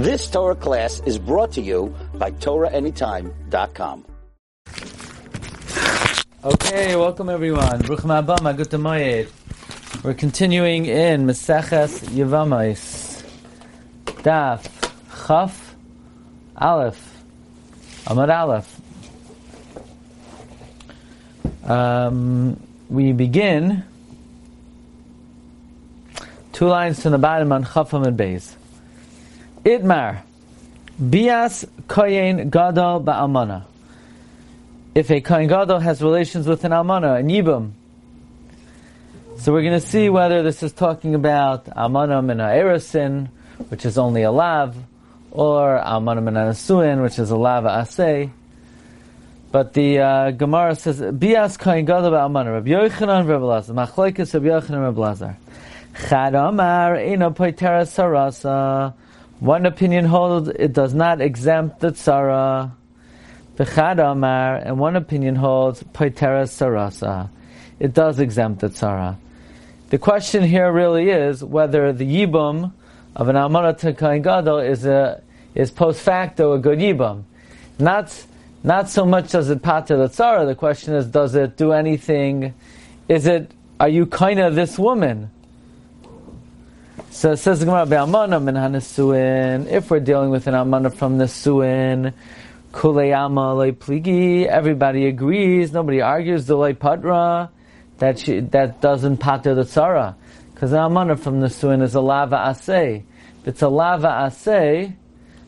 This Torah class is brought to you by TorahAnytime.com. Okay, welcome everyone. Bruchim Abba, We're continuing in Meseches Yevamais. Daf Chaf Aleph Amad Aleph. Um, we begin two lines from the bottom on Chaf and Beis. Itmar Bias Koyen Gadol Ba'amana if a Kohen Gadol has relations with an Almana, an Yibam. So we're going to see whether this is talking about Almana min Erosin, which is only a lav, or Almana min Nasuin, which is a lav asay. But the uh, Gemara says, Bias Kohen Gadol Almana, Rabbi Yochanan, Rabbi Lazar, Machlekes Rabbi Yochanan, Rabbi Lazar. Chad Amar, Eino Poitera Sarasa. One opinion holds it does not exempt the tzara. V'chad Amar, and one opinion holds Paitera Sarasa. It does exempt the tzara. The question here really is whether the yibum of an almana to kain gadol is a is post facto a good yibum. Not not so much does it pater the tzara. The question is, does it do anything? Is it are you kind of this woman? So it says Gemara, If we're dealing with an almana from the suin, Kuleyama pligi. Everybody agrees. Nobody argues the patra that she, that doesn't pater the tzara because the amana from the suin is a lava asay. If it's a lava asay,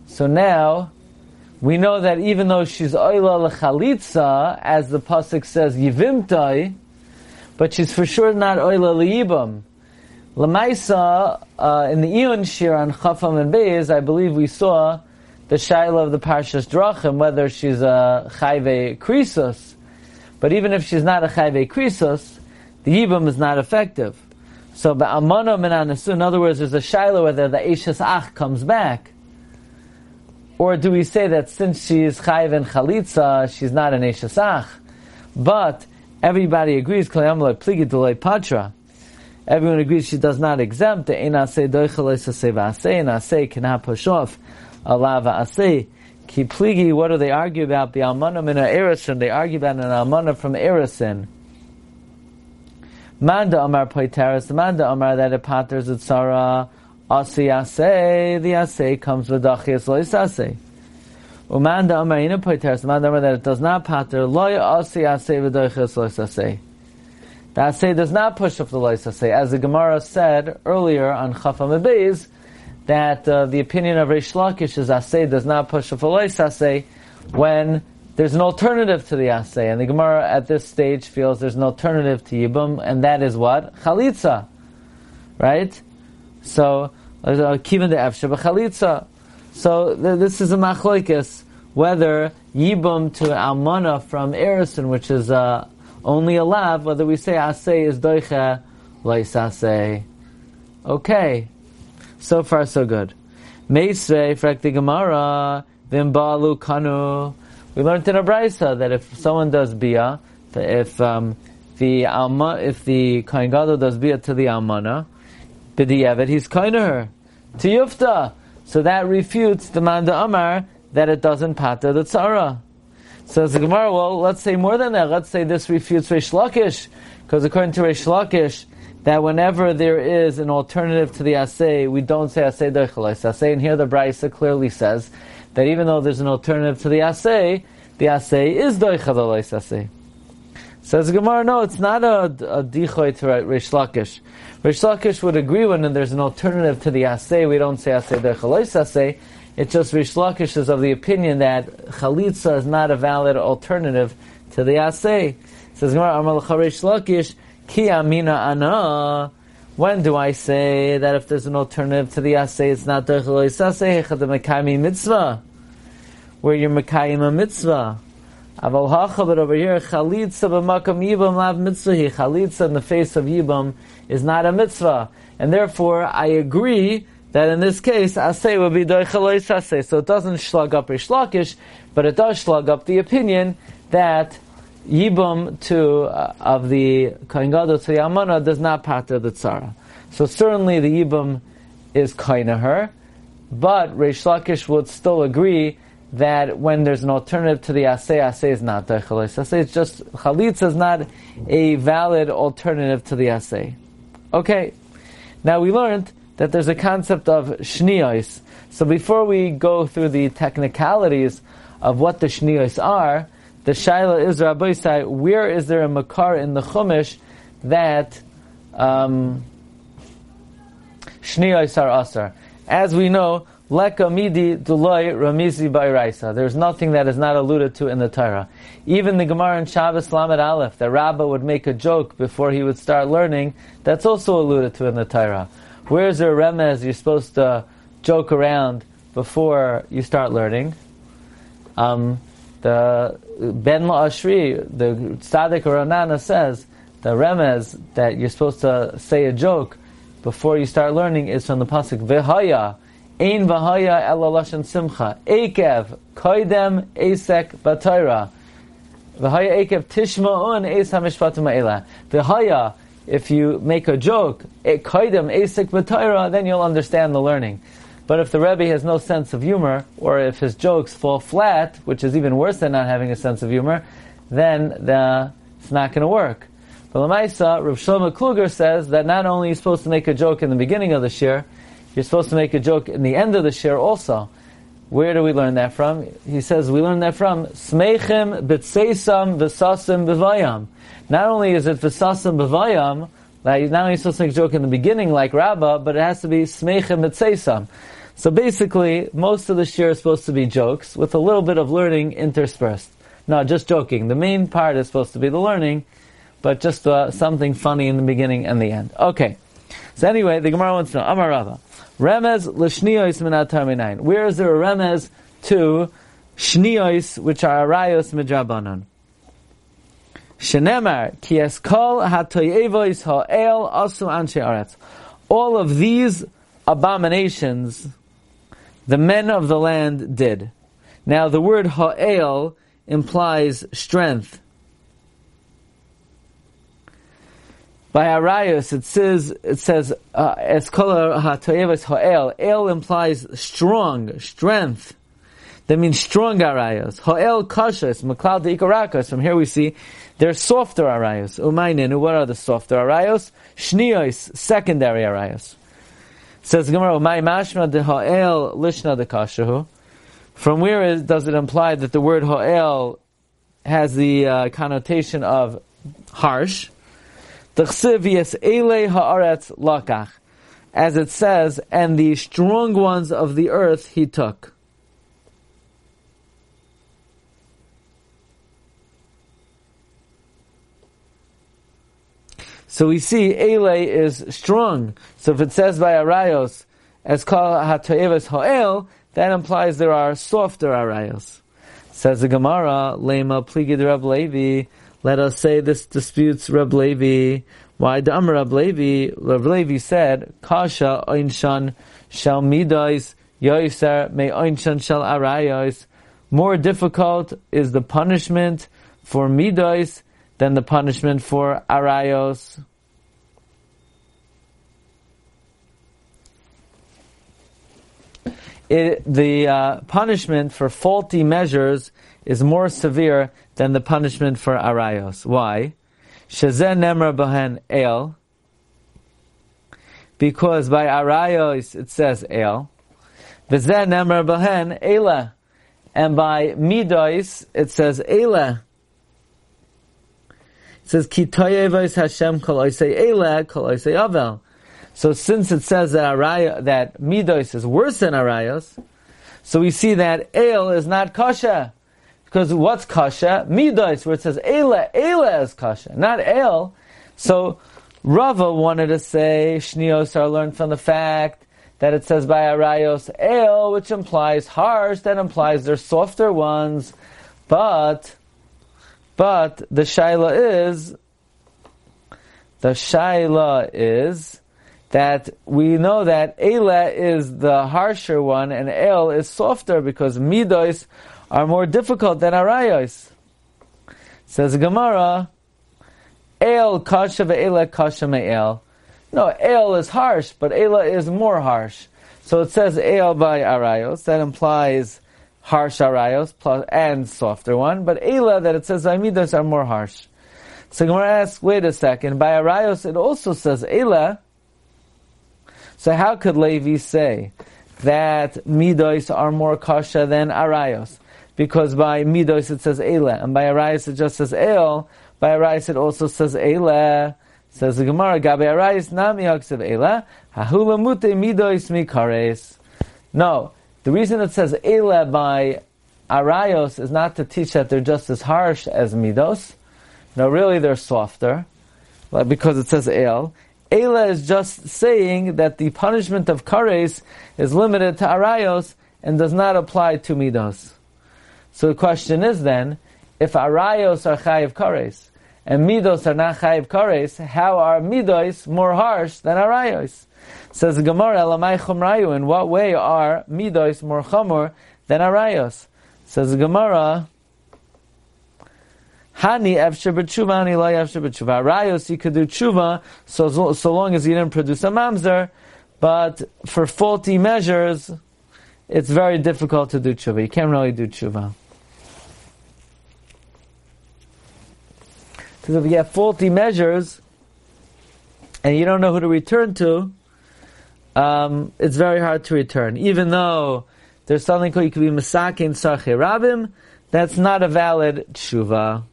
so now we know that even though she's oila lechalitza, as the pasuk says yivimtai, but she's for sure not oila liyibam. Lamaisa uh, in the Ion Shir on Chafam and Beis, I believe we saw the shaila of the Parshas Drachim, whether she's a chayve krisos. But even if she's not a chayve krisos, the yibam is not effective. So, ba'amana min in other words, there's a shaila whether the Eishes Ach comes back. Or do we say that since she's chayve and chalitza, she's not an Eishes Ach? But everybody agrees, patra. Everyone agrees she does not exempt the enase doichalei sasei v'asei, cannot push off alava asay. Kipligi, what do they argue about? The almana min erisin. They argue about an almana from erisin. Manda amar poiteris. Manda amar that it paters at Sarah. Asi asay. The asay comes with dachias lois asay. Umanda amar ina poiteris. Manda amar that it does not pater. Loy asi asay v'dachias lois asay. The asay does not push up the lois asay. As the Gemara said earlier on Chafam Beis, that uh, the opinion of Reish Lakish is Asay does not push a Falois Asay when there's an alternative to the Asay. And the Gemara at this stage feels there's an alternative to Yibum, and that is what? Chalitza. Right? So, Kivan de Efsha Chalitza. So, this is a machloikis, whether Yibum to Almana from Erison, which is uh, only a lav, whether we say Asay is Doicha, Lois Asay. Okay. So far, so good. Meisvei, frakti Gemara, vimbalu kanu. We learned in a brisa that if someone does bia, if um, the alma, if the kohen gadol does bia to the almana, b'di'evet, he's kind of her to yufta. So that refutes the manda amar that it doesn't pata the tzara. Says the Gemara, well, let's say more than that. Let's say this refutes Reish Lakish, because according to Reish Lakish, that whenever there is an alternative to the asay, we don't say asay derchalais asay. And here the Brisa clearly says that even though there's an alternative to the asay, the asay is derchalais asay. Says Gemara, no, it's not a, a dichoy to Rish Lakish. Rish Lakish would agree when there's an alternative to the asay, we don't say asay derchalais asay. It's just Rish Lakish is of the opinion that chalitza is not a valid alternative to the asay. Says Gemara, Amal Rish Lakish, Ki amina ana. When do I say that if there's an alternative to the assay, it's not hechad mekayim mitzvah, where you're mekayim a mitzvah? Aval hacha, but over here chalitza b'makam yibam lav mitzvah. Chalitza in the face of yibam is not a mitzvah, and therefore I agree that in this case asay would be derechel isasay. So it doesn't slug up a shlakish, but it does slug up the opinion that Yibum to uh, of the Kohen Gadol to the Almana does not pater the tzara. So certainly the Yibum is kind of her. but Reish Lakish would still agree that when there's an alternative to the asay, asay is not deichelis. Asay It's just chalitza is not a valid alternative to the asay. Okay, now we learned that there's a concept of shniyos. So before we go through the technicalities of what the shniyos are, the shaila is Rabbi where is there a makar in the chumash that um, shniyos are asar? As we know, Leka midi duloi ramizi bayraisa. There's nothing that is not alluded to in the Torah. Even the Gemara in Shabbos Lamed Aleph, the Rabbah would make a joke before he would start learning. That's also alluded to in the Torah. Where's there a remez you're supposed to joke around before you start learning? Um, the Ben Ashri, the Tzaddik or Anana says the remez that you're supposed to say a joke before you start learning is from the pasuk V'haya Ein v'haya elalashan simcha. Ekev koidem esek batayra. V'haya ekev tishma'un es hamishpatim ha'ela. V'haya, if you make a joke, eh, koidem esek batayra, then you'll understand the learning. But if the Rebbe has no sense of humor, or if his jokes fall flat, which is even worse than not having a sense of humor, then the, it's not going to work. But Lamaisa, Rav Shlomo Kluger says that not only are you supposed to make a joke in the beginning of the shir, you're supposed to make a joke in the end of the shir also. Where do we learn that from? He says we learn that from Smeichim b'tseisam v'sasim b'vayam. Not only is it v'sasim b'vayam, like not only supposed to make a joke in the beginning like Rabbah, but it has to be Smeichim b'tseisam. So basically, most of the shir is supposed to be jokes with a little bit of learning interspersed. No, just joking. The main part is supposed to be the learning, but just uh, something funny in the beginning and the end. Okay. So anyway, the Gemara wants to know, Amar Rava. Remez l'shniyos minat. Where is there a remez to shniyos, which are arayos midrabanan? Shenemar ki eskol hatoyevois ha'el asu anshe aretz. All of these abominations, the men of the land did. Now the word ha'el implies strength. By Arayos, it says, it says, uh, Eskola ha'toyevas ha'el. El implies strong, strength. That means strong arayos. Ha'el kashas, maklal deikarakas. From here we see they're softer arayos. Umaynin, what are the softer arayos? Shniyos, secondary arayos. Says Gemara, Umay mashma de ha'el lishna de kashahu. From where is, does it imply that the word ha'el has the uh, connotation of harsh? Tachsivias ele ha'aretz lakach. As it says, and the strong ones of the earth he took. So we see Ele is strong. So if it says by Arayos, as kal hatoeves ho'el, that implies there are softer Arayos. Says the Gemara, Lema pligid Rab Levi, let us say this disputes Reb Levi. Why Dam Reb Levi? Reb Levi said, Kasha Einshan shall midais yoiser may Einshan shall arayos. More difficult is the punishment for midais than the punishment for arayos. It, the uh, punishment for faulty measures is more severe than the punishment for arayos. Why? Shazen nemra bahen el. Because by arayos it says el. V'zen nemra bahen ela. And by midos it says ela. Says ki Hashem kol kol avel. So since it says that araya, that midos is worse than arayos, so we see that el is not kosher. Because what's kasha? Midas, where it says Eila, Eila is kasha, not El. So Rava wanted to say Shnios are learned from the fact that it says by Arayos El, which implies harsh, that implies they're softer ones. But, but the Shaila is, the Shaila is that we know that Eila is the harsher one and El is softer because Midos are more difficult than arayos. Says Gemara, El kasha ve'ela kasha me'el. No, El is harsh, but Ela is more harsh. So it says El by Arayos, that implies harsh Arayos plus and softer one, but Ela that it says Midos are more harsh. So Gemara asks, wait a second, by Arayos it also says Ela, so how could Levi say that Midos are more kasha than Arayos? Because by Midos it says Ela, and by Arayos it just says El, by Arayos it also says Ela, Says the Gemara, Gabe Arayis Nami Aksav Ela, Hahula Mute Midois Mikares. No, the reason it says Ela by Arayos is not to teach that they're just as harsh as Midos. No, really they're softer, because it says El. Ela is just saying that the punishment of Kares is limited to Arayos and does not apply to Midos. So the question is then, if Arayos are Chayiv Kares, and midos are not chayiv kares, how are midos more harsh than arayos? Says the Gemara, Elamai chumrayu, in what way are midos more chamor than arayos? Says the Gemara, Hani efsher b'tshuva, hani lo efsher b'tshuva. Arayos, you could do tshuva, so, so long as you didn't produce a mamzer, but for faulty measures, it's very difficult to do tshuva. You can't really do tshuva. Because if you have faulty measures and you don't know who to return to, um, it's very hard to return. Even though there's something called you could be masakin sarche rabim, that's not a valid tshuva.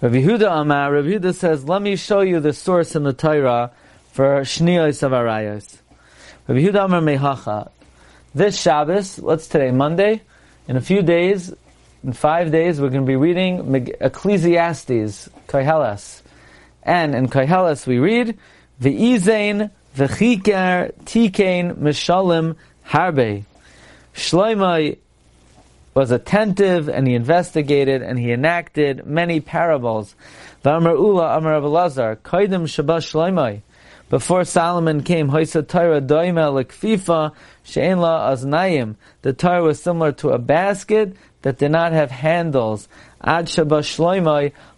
Rav Yehuda Amar, Rav Yehuda says, let me show you the source in the Torah for Shniyos of Arayos. Rav Yehuda Amar Mehacha. This Shabbos, what's today, Monday? In a few days, in five days, we're going to be reading Ecclesiastes, Koheles. And in Koheles we read, V'izain v'chiker tikein mishalim harbe. Shloimai was attentive and he investigated and he enacted many parables. Before Solomon came, the Torah was similar to a basket that did not have handles. Ad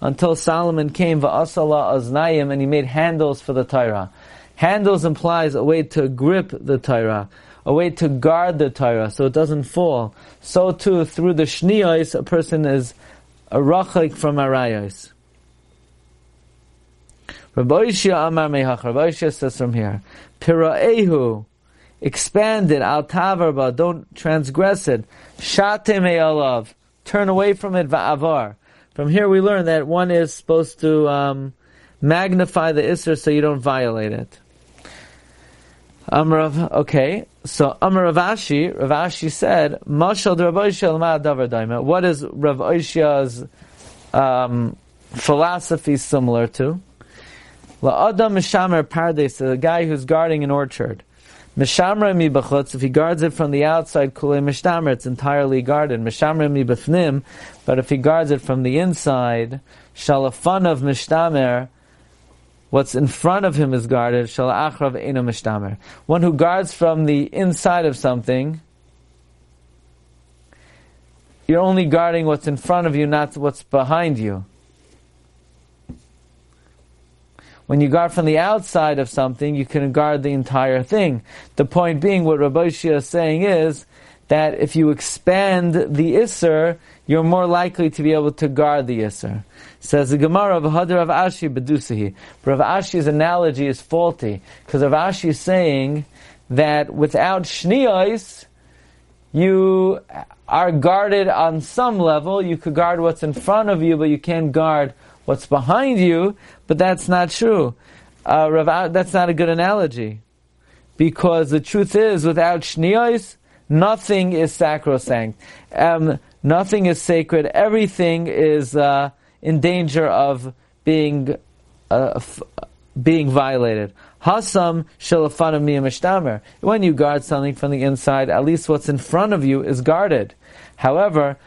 until Solomon came, and he made handles for the Torah. Handles implies a way to grip the Torah a way to guard the Torah so it doesn't fall. So too, through the shniyos, a person is a rachik from arayos. Rabbi Ishia Amar Mehach, Rabbi Ishia says from here, Pira'ehu, expand it, al tavarba, don't transgress it, shate me'alav, turn away from it, va'avar. From here we learn that one is supposed to um, magnify the Isra so you don't violate it. Amrav, okay, so Amar Rav Ashi, Ravashi said, Mashal Rav Davar. What is Rav um, philosophy similar to? La'adam Mishamer Pardes, a guy who's guarding an orchard. Mishamra mi if he guards it from the outside, kule mishtamer, it's entirely guarded. Mishamra mi b'fnim, but if he guards it from the inside, shalafan of mishtamer, what's in front of him is guarded. Shalachrav eno mishtamer. One who guards from the inside of something, you're only guarding what's in front of you, not what's behind you. When you guard from the outside of something, you can guard the entire thing. The point being, what Rabbi Shia is saying is that if you expand the Isser, you're more likely to be able to guard the Isser. Says the Gemara of Hadar Ashi Bedusahi. Rav Ashi's analogy is faulty, because Rav Ashi is saying that without Shniyos, you are guarded on some level. You could guard what's in front of you, but you can't guard what's behind you. But that's not true. Uh, Rav, that's not a good analogy. Because the truth is, without Shniyos, Nothing is sacrosanct. Um, nothing is sacred. Everything is uh, in danger of being uh, f- being violated. Hasam mishtamer. When you guard something from the inside, at least what's in front of you is guarded. However,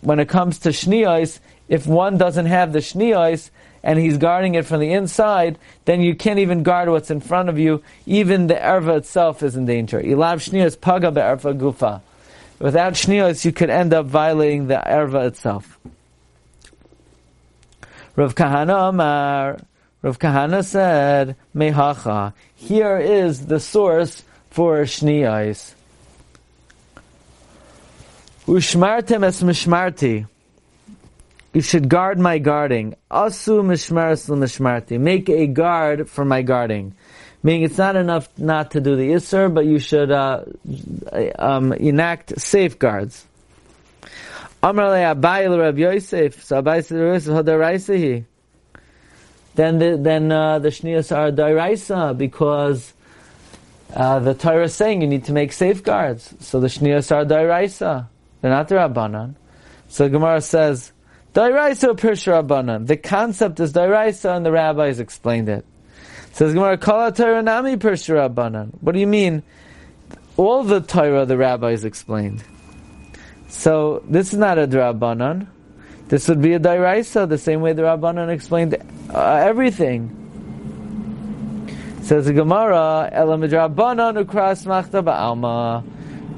when it comes to shniyos, if one doesn't have the shniyos and he's guarding it from the inside, then you can't even guard what's in front of you. Even the erva itself is in danger. Ilav shniyos paga be'erva gufa. Without shniyos, you could end up violating the erva itself. Rav Kahana Amar, Rav Kahana said, Mehacha, here is the source for shniyos. Ushmartem es mishmarti. You should guard my guarding. Asu mishmaras mishmarti. Make a guard for my guarding. Meaning it's not enough not to do the Isser, but you should uh, um, enact safeguards. Rab Yosef. So Then the, then uh, the Shniyas are Dairaisa because uh, the Torah is saying you need to make safeguards. So the Shniyas are Dairaisa. They're not the Rabbanan. So Gemara says, Dairaisa Pirsha. The concept is Dairaisa and the rabbis explained it. Says Gemara, Kala Torah Nami Pirsha Rabbanan. What do you mean? All the Torah the rabbis explained. So this is not a Rabbanan. This would be a Dairaisa, the same way the Rabbanan explained uh, everything. Says the Gemara, Elam Rabbanan Ukras Machta Ba'alma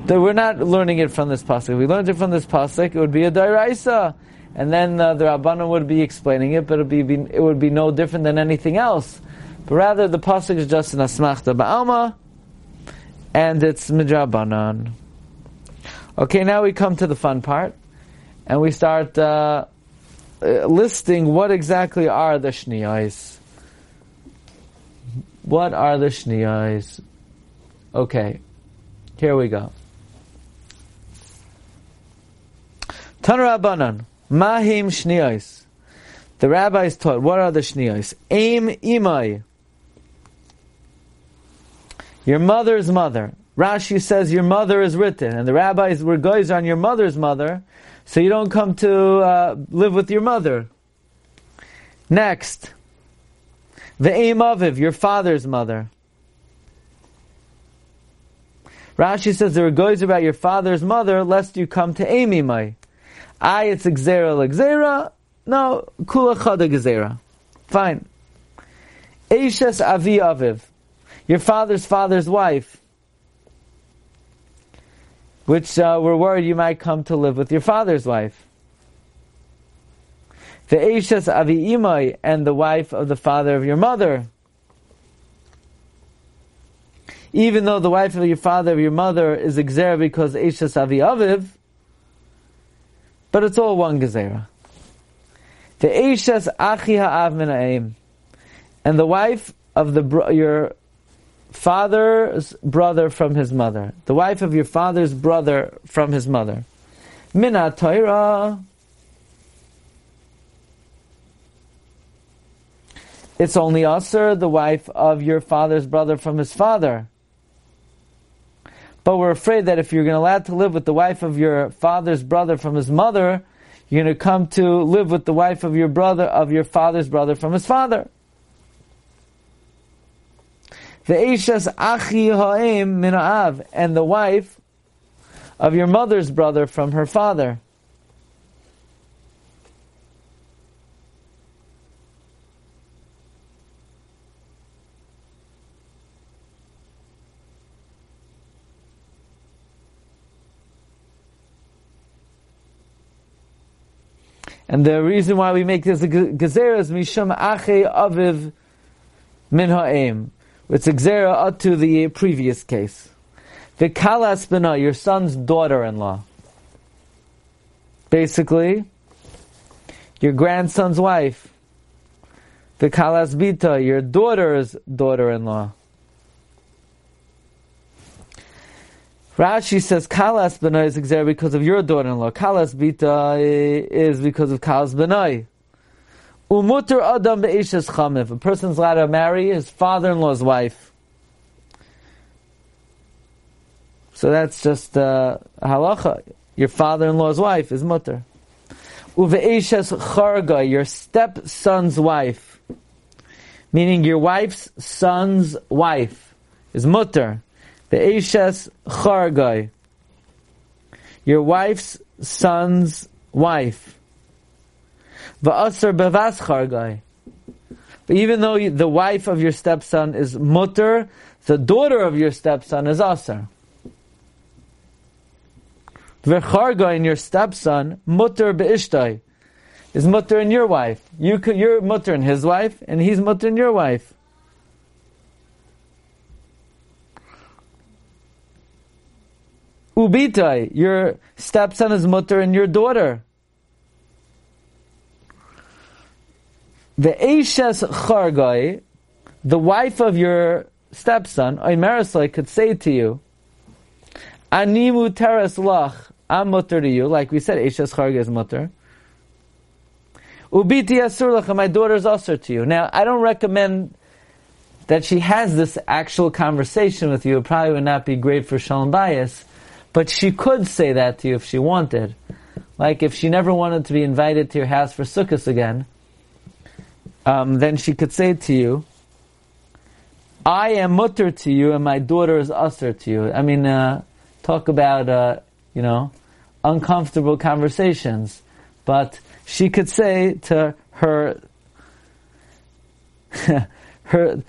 that we're not learning it from this pasuk. If we learned it from this pasuk, it would be a dairaisa, and then uh, the rabbanon would be explaining it, but it would be, be, it would be no different than anything else. But rather, the pasuk is just an asmachta ba'alma, and it's midrabanan. Okay, now we come to the fun part, and we start uh, listing what exactly are the shniyais. What are the shniyais? Okay, here we go. Tanarabanan, Mahim Shniyos. The rabbis taught, what are the Shniyos? Aim Imai. Your mother's mother. Rashi says your mother is written, and the rabbis were guys on your mother's mother, so you don't come to uh, live with your mother. Next, the aim aviv, your father's mother. Rashi says there are guys about your father's mother, lest you come to Amimai. I, it's Xera Lexera. No, Kula Chada Gezera. Fine. Eishes Avi Aviv. Your father's father's wife. Which uh, we're worried you might come to live with your father's wife. The Eishes Avi Imai and the wife of the father of your mother. Even though the wife of your father of your mother is Xera because Eishes Avi Aviv, but it's all one gezerah. The Eishes Achi Ha'av Mina'im. And the wife of the your father's brother from his mother. The wife of your father's brother from his mother. Mina Torah. It's only Asr, the wife of your father's brother from his father. But we're afraid that if you're going to allow to live with the wife of your father's brother from his mother, you're going to come to live with the wife of your brother, of your father's brother from his father. The Eishas Achi Ha'im Mina'av, and the wife of your mother's brother from her father. And the reason why we make this a gezerah is mishum ache aviv min ha'im. It's a gezerah to the previous case. The bina, your son's daughter-in-law. Basically, your grandson's wife. The bita, your daughter's daughter-in-law. Rashi says Kalas Benai is exer because of your daughter-in-law. Kalas Bita is because of Kalas Benai. Umutter Adam Be'ishes Chamev. A person's allowed to marry his father-in-law's wife. So that's just uh, halacha. Your father-in-law's wife is mutter. Uve'eshes Charga, your stepson's wife. Meaning your wife's son's wife is mutter. The Eishes Chargai, your wife's son's wife. Va'asar bevas chargai. Even though the wife of your stepson is mutter, the daughter of your stepson is asar. V'chargai in your stepson, mutter be'ishtai, is mutter in your wife. You you're mutter in his wife, and he's mutter in your wife. Ubitai, your stepson is mutter and your daughter. The Eishes Chargai, the wife of your stepson, Oimerisai, could say to you, Animu teres lach, I'm mutter to you, like we said, Eishes Chargai is mutter. Ubiti asur lach, my daughter is also to you. Now, I don't recommend that she has this actual conversation with you. It probably would not be great for Shalom Bias but she could say that to you if she wanted. Like if she never wanted to be invited to your house for Sukkot again, um, then she could say to you, I am mutter to you and my daughter is usher to you. I mean, uh, talk about, uh, you know, uncomfortable conversations. But she could say to her, her,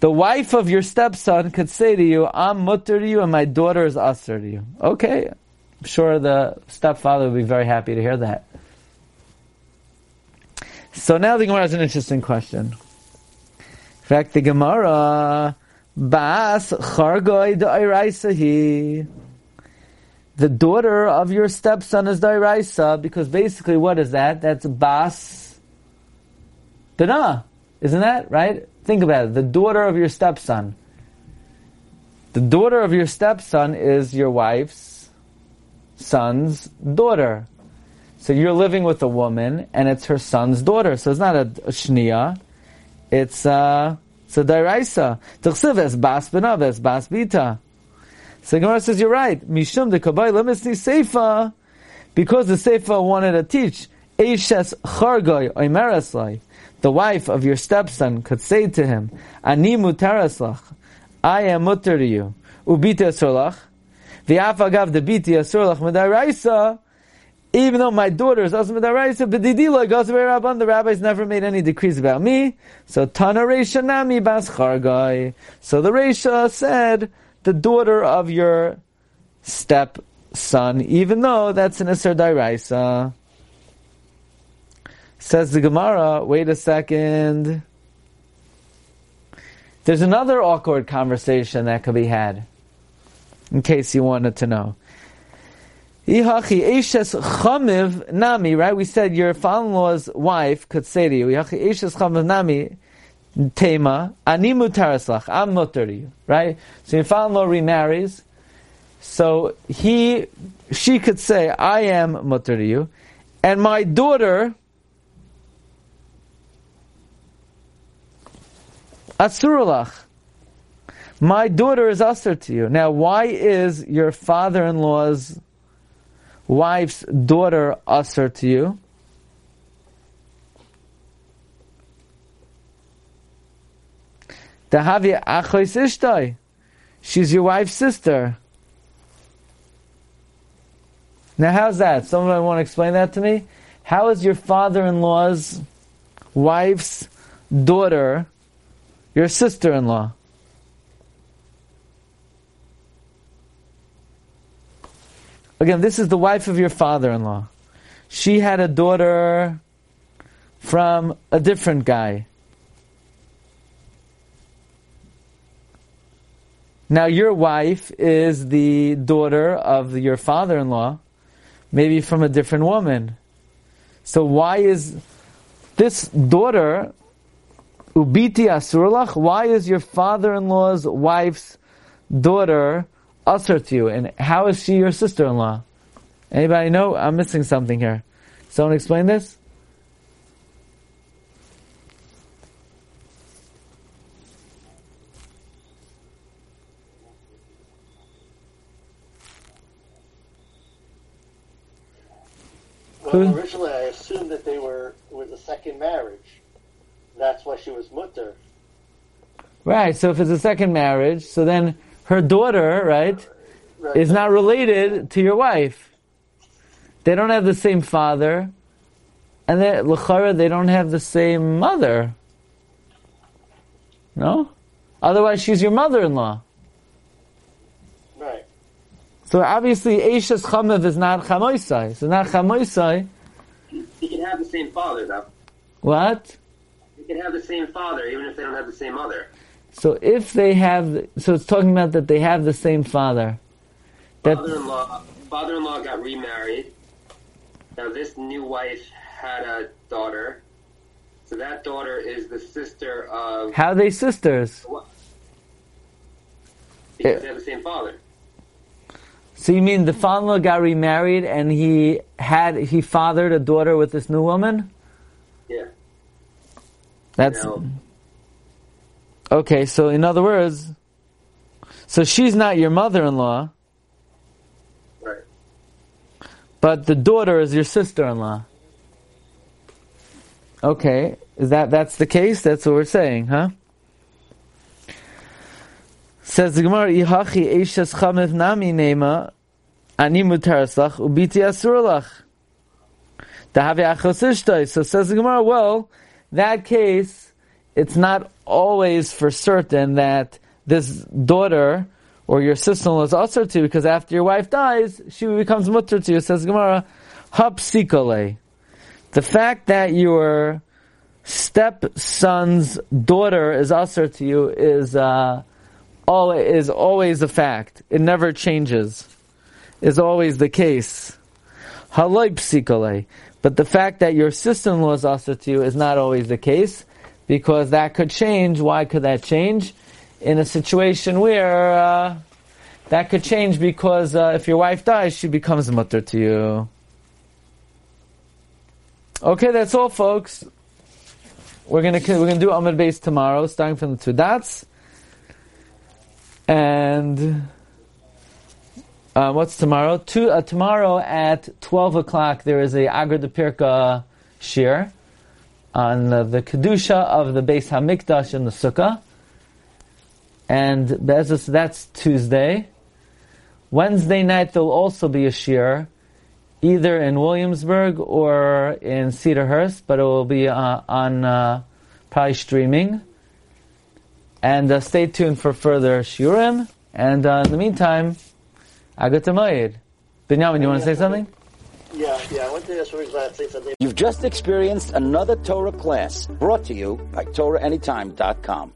the wife of your stepson could say to you, I'm mutter to you and my daughter is usher to you. Okay. I'm sure the stepfather would be very happy to hear that. So now the Gemara has an interesting question. In fact, the Gemara, Bas Chargoi Da'iraisahi. The daughter of your stepson is Da'iraisa, because basically what is that? That's Bas Dana. Isn't that, right? Think about it. The daughter of your stepson. The daughter of your stepson is your wife's son's daughter. So you're living with a woman, and it's her son's daughter. So it's not a, a shnia. It's uh, it's a dairaisa. T'chsiv bas benav bas bita. So Gemara says you're right. Mishum de kabay lemisni seifa, because the seifa wanted to teach eishes chargoy oimeraslai the wife of your stepson could say to him, Ani mutaraslach, I am mutter to you, ubita asurlach, the biti asurlach medaraisa, even though my daughter is also medaraisa, but didila goes rabban, the rabbis never made any decrees about me, so tana reisha nami bas chargai. So the reisha said, the daughter of your stepson, even though that's an Isser Dairaisa. Says the Gemara, wait a second. There's another awkward conversation that could be had, in case you wanted to know. Ihachi Eshes Chamiv Nami, right? We said your father-in-law's wife could say to you, Ihachi Eshes Chamiv Nami, Tema, Ani Mutaraslach, I'm mutter to you, right? So your father-in-law remarries, so he, she could say, I am mutter to you, and my daughter, Asurulach. My daughter is usher to you. Now, why is your father-in-law's wife's daughter usher to you? Dahavia achois ishtai. She's your wife's sister. Now, how's that? Someone want to explain that to me? How is your father-in-law's wife's daughter your sister-in-law. Again, this is the wife of your father-in-law. She had a daughter from a different guy. Now your wife is the daughter of your father-in-law, maybe from a different woman. So why is this daughter Ubiti asurlach. Why is your father-in-law's wife's daughter usher to you? And how is she your sister-in-law? Anybody know? I'm missing something here. Someone explain this? Well, originally I assumed that they were was a second marriage. That's why she was mutter. Right. So if it's a second marriage, so then her daughter, right, right. is not related to your wife. They don't have the same father. and they l'chara they don't have the same mother. No, otherwise she's your mother-in-law. Right. So obviously, Eishes Chamev is not Chamoisai. So not Chamoisai. He can have the same father, though. What? Can have the same father, even if they don't have the same mother. So if they have, so it's talking about that they have the same father. Father-in-law, father-in-law got remarried. Now this new wife had a daughter. So that daughter is the sister of how are they sisters? because they have the same father. So you mean the father-in-law got remarried and he had he fathered a daughter with this new woman? Yeah. That's No. okay. So in other words, so she's not your mother-in-law, Right. but the daughter is your sister-in-law. Okay, is that that's the case? That's what we're saying, huh? Says the Gemara, "Ihachi eishes chamev nami nema ani mutaras lach ubiti asur lach." Dahavi achos ishtoi. So says the Gemara, well, that case, it's not always for certain that this daughter or your sister-in-law is usher to you because after your wife dies, she becomes mutter to you. Says Gemara, hapsikole. The fact that your stepson's daughter is usher to you is uh, all is always a fact. It never changes. Is always the case. Haloi. But the fact that your sister-in-law is usher to you is not always the case, because that could change. Why could that change? In a situation where uh, that could change because uh, if your wife dies, she becomes a mutter to you. Okay, that's all, folks. We're gonna we're gonna do Amud Base tomorrow, starting from the two dots. And uh, what's tomorrow? Two, uh, tomorrow at twelve o'clock there is a Agra de Pirka shir on uh, the kedusha of the Beis Hamikdash in the Sukkah, and Be'ezus, that's Tuesday. Wednesday night there'll also be a shir, either in Williamsburg or in Cedarhurst, but it will be uh, on uh, probably streaming. And uh, stay tuned for further shiurim. And in the meantime, Agatamayid. Binyamin, you want to say something? Yeah, yeah. I want to ask Rick to say something. You've just experienced another Torah class brought to you by TorahAnytime.com.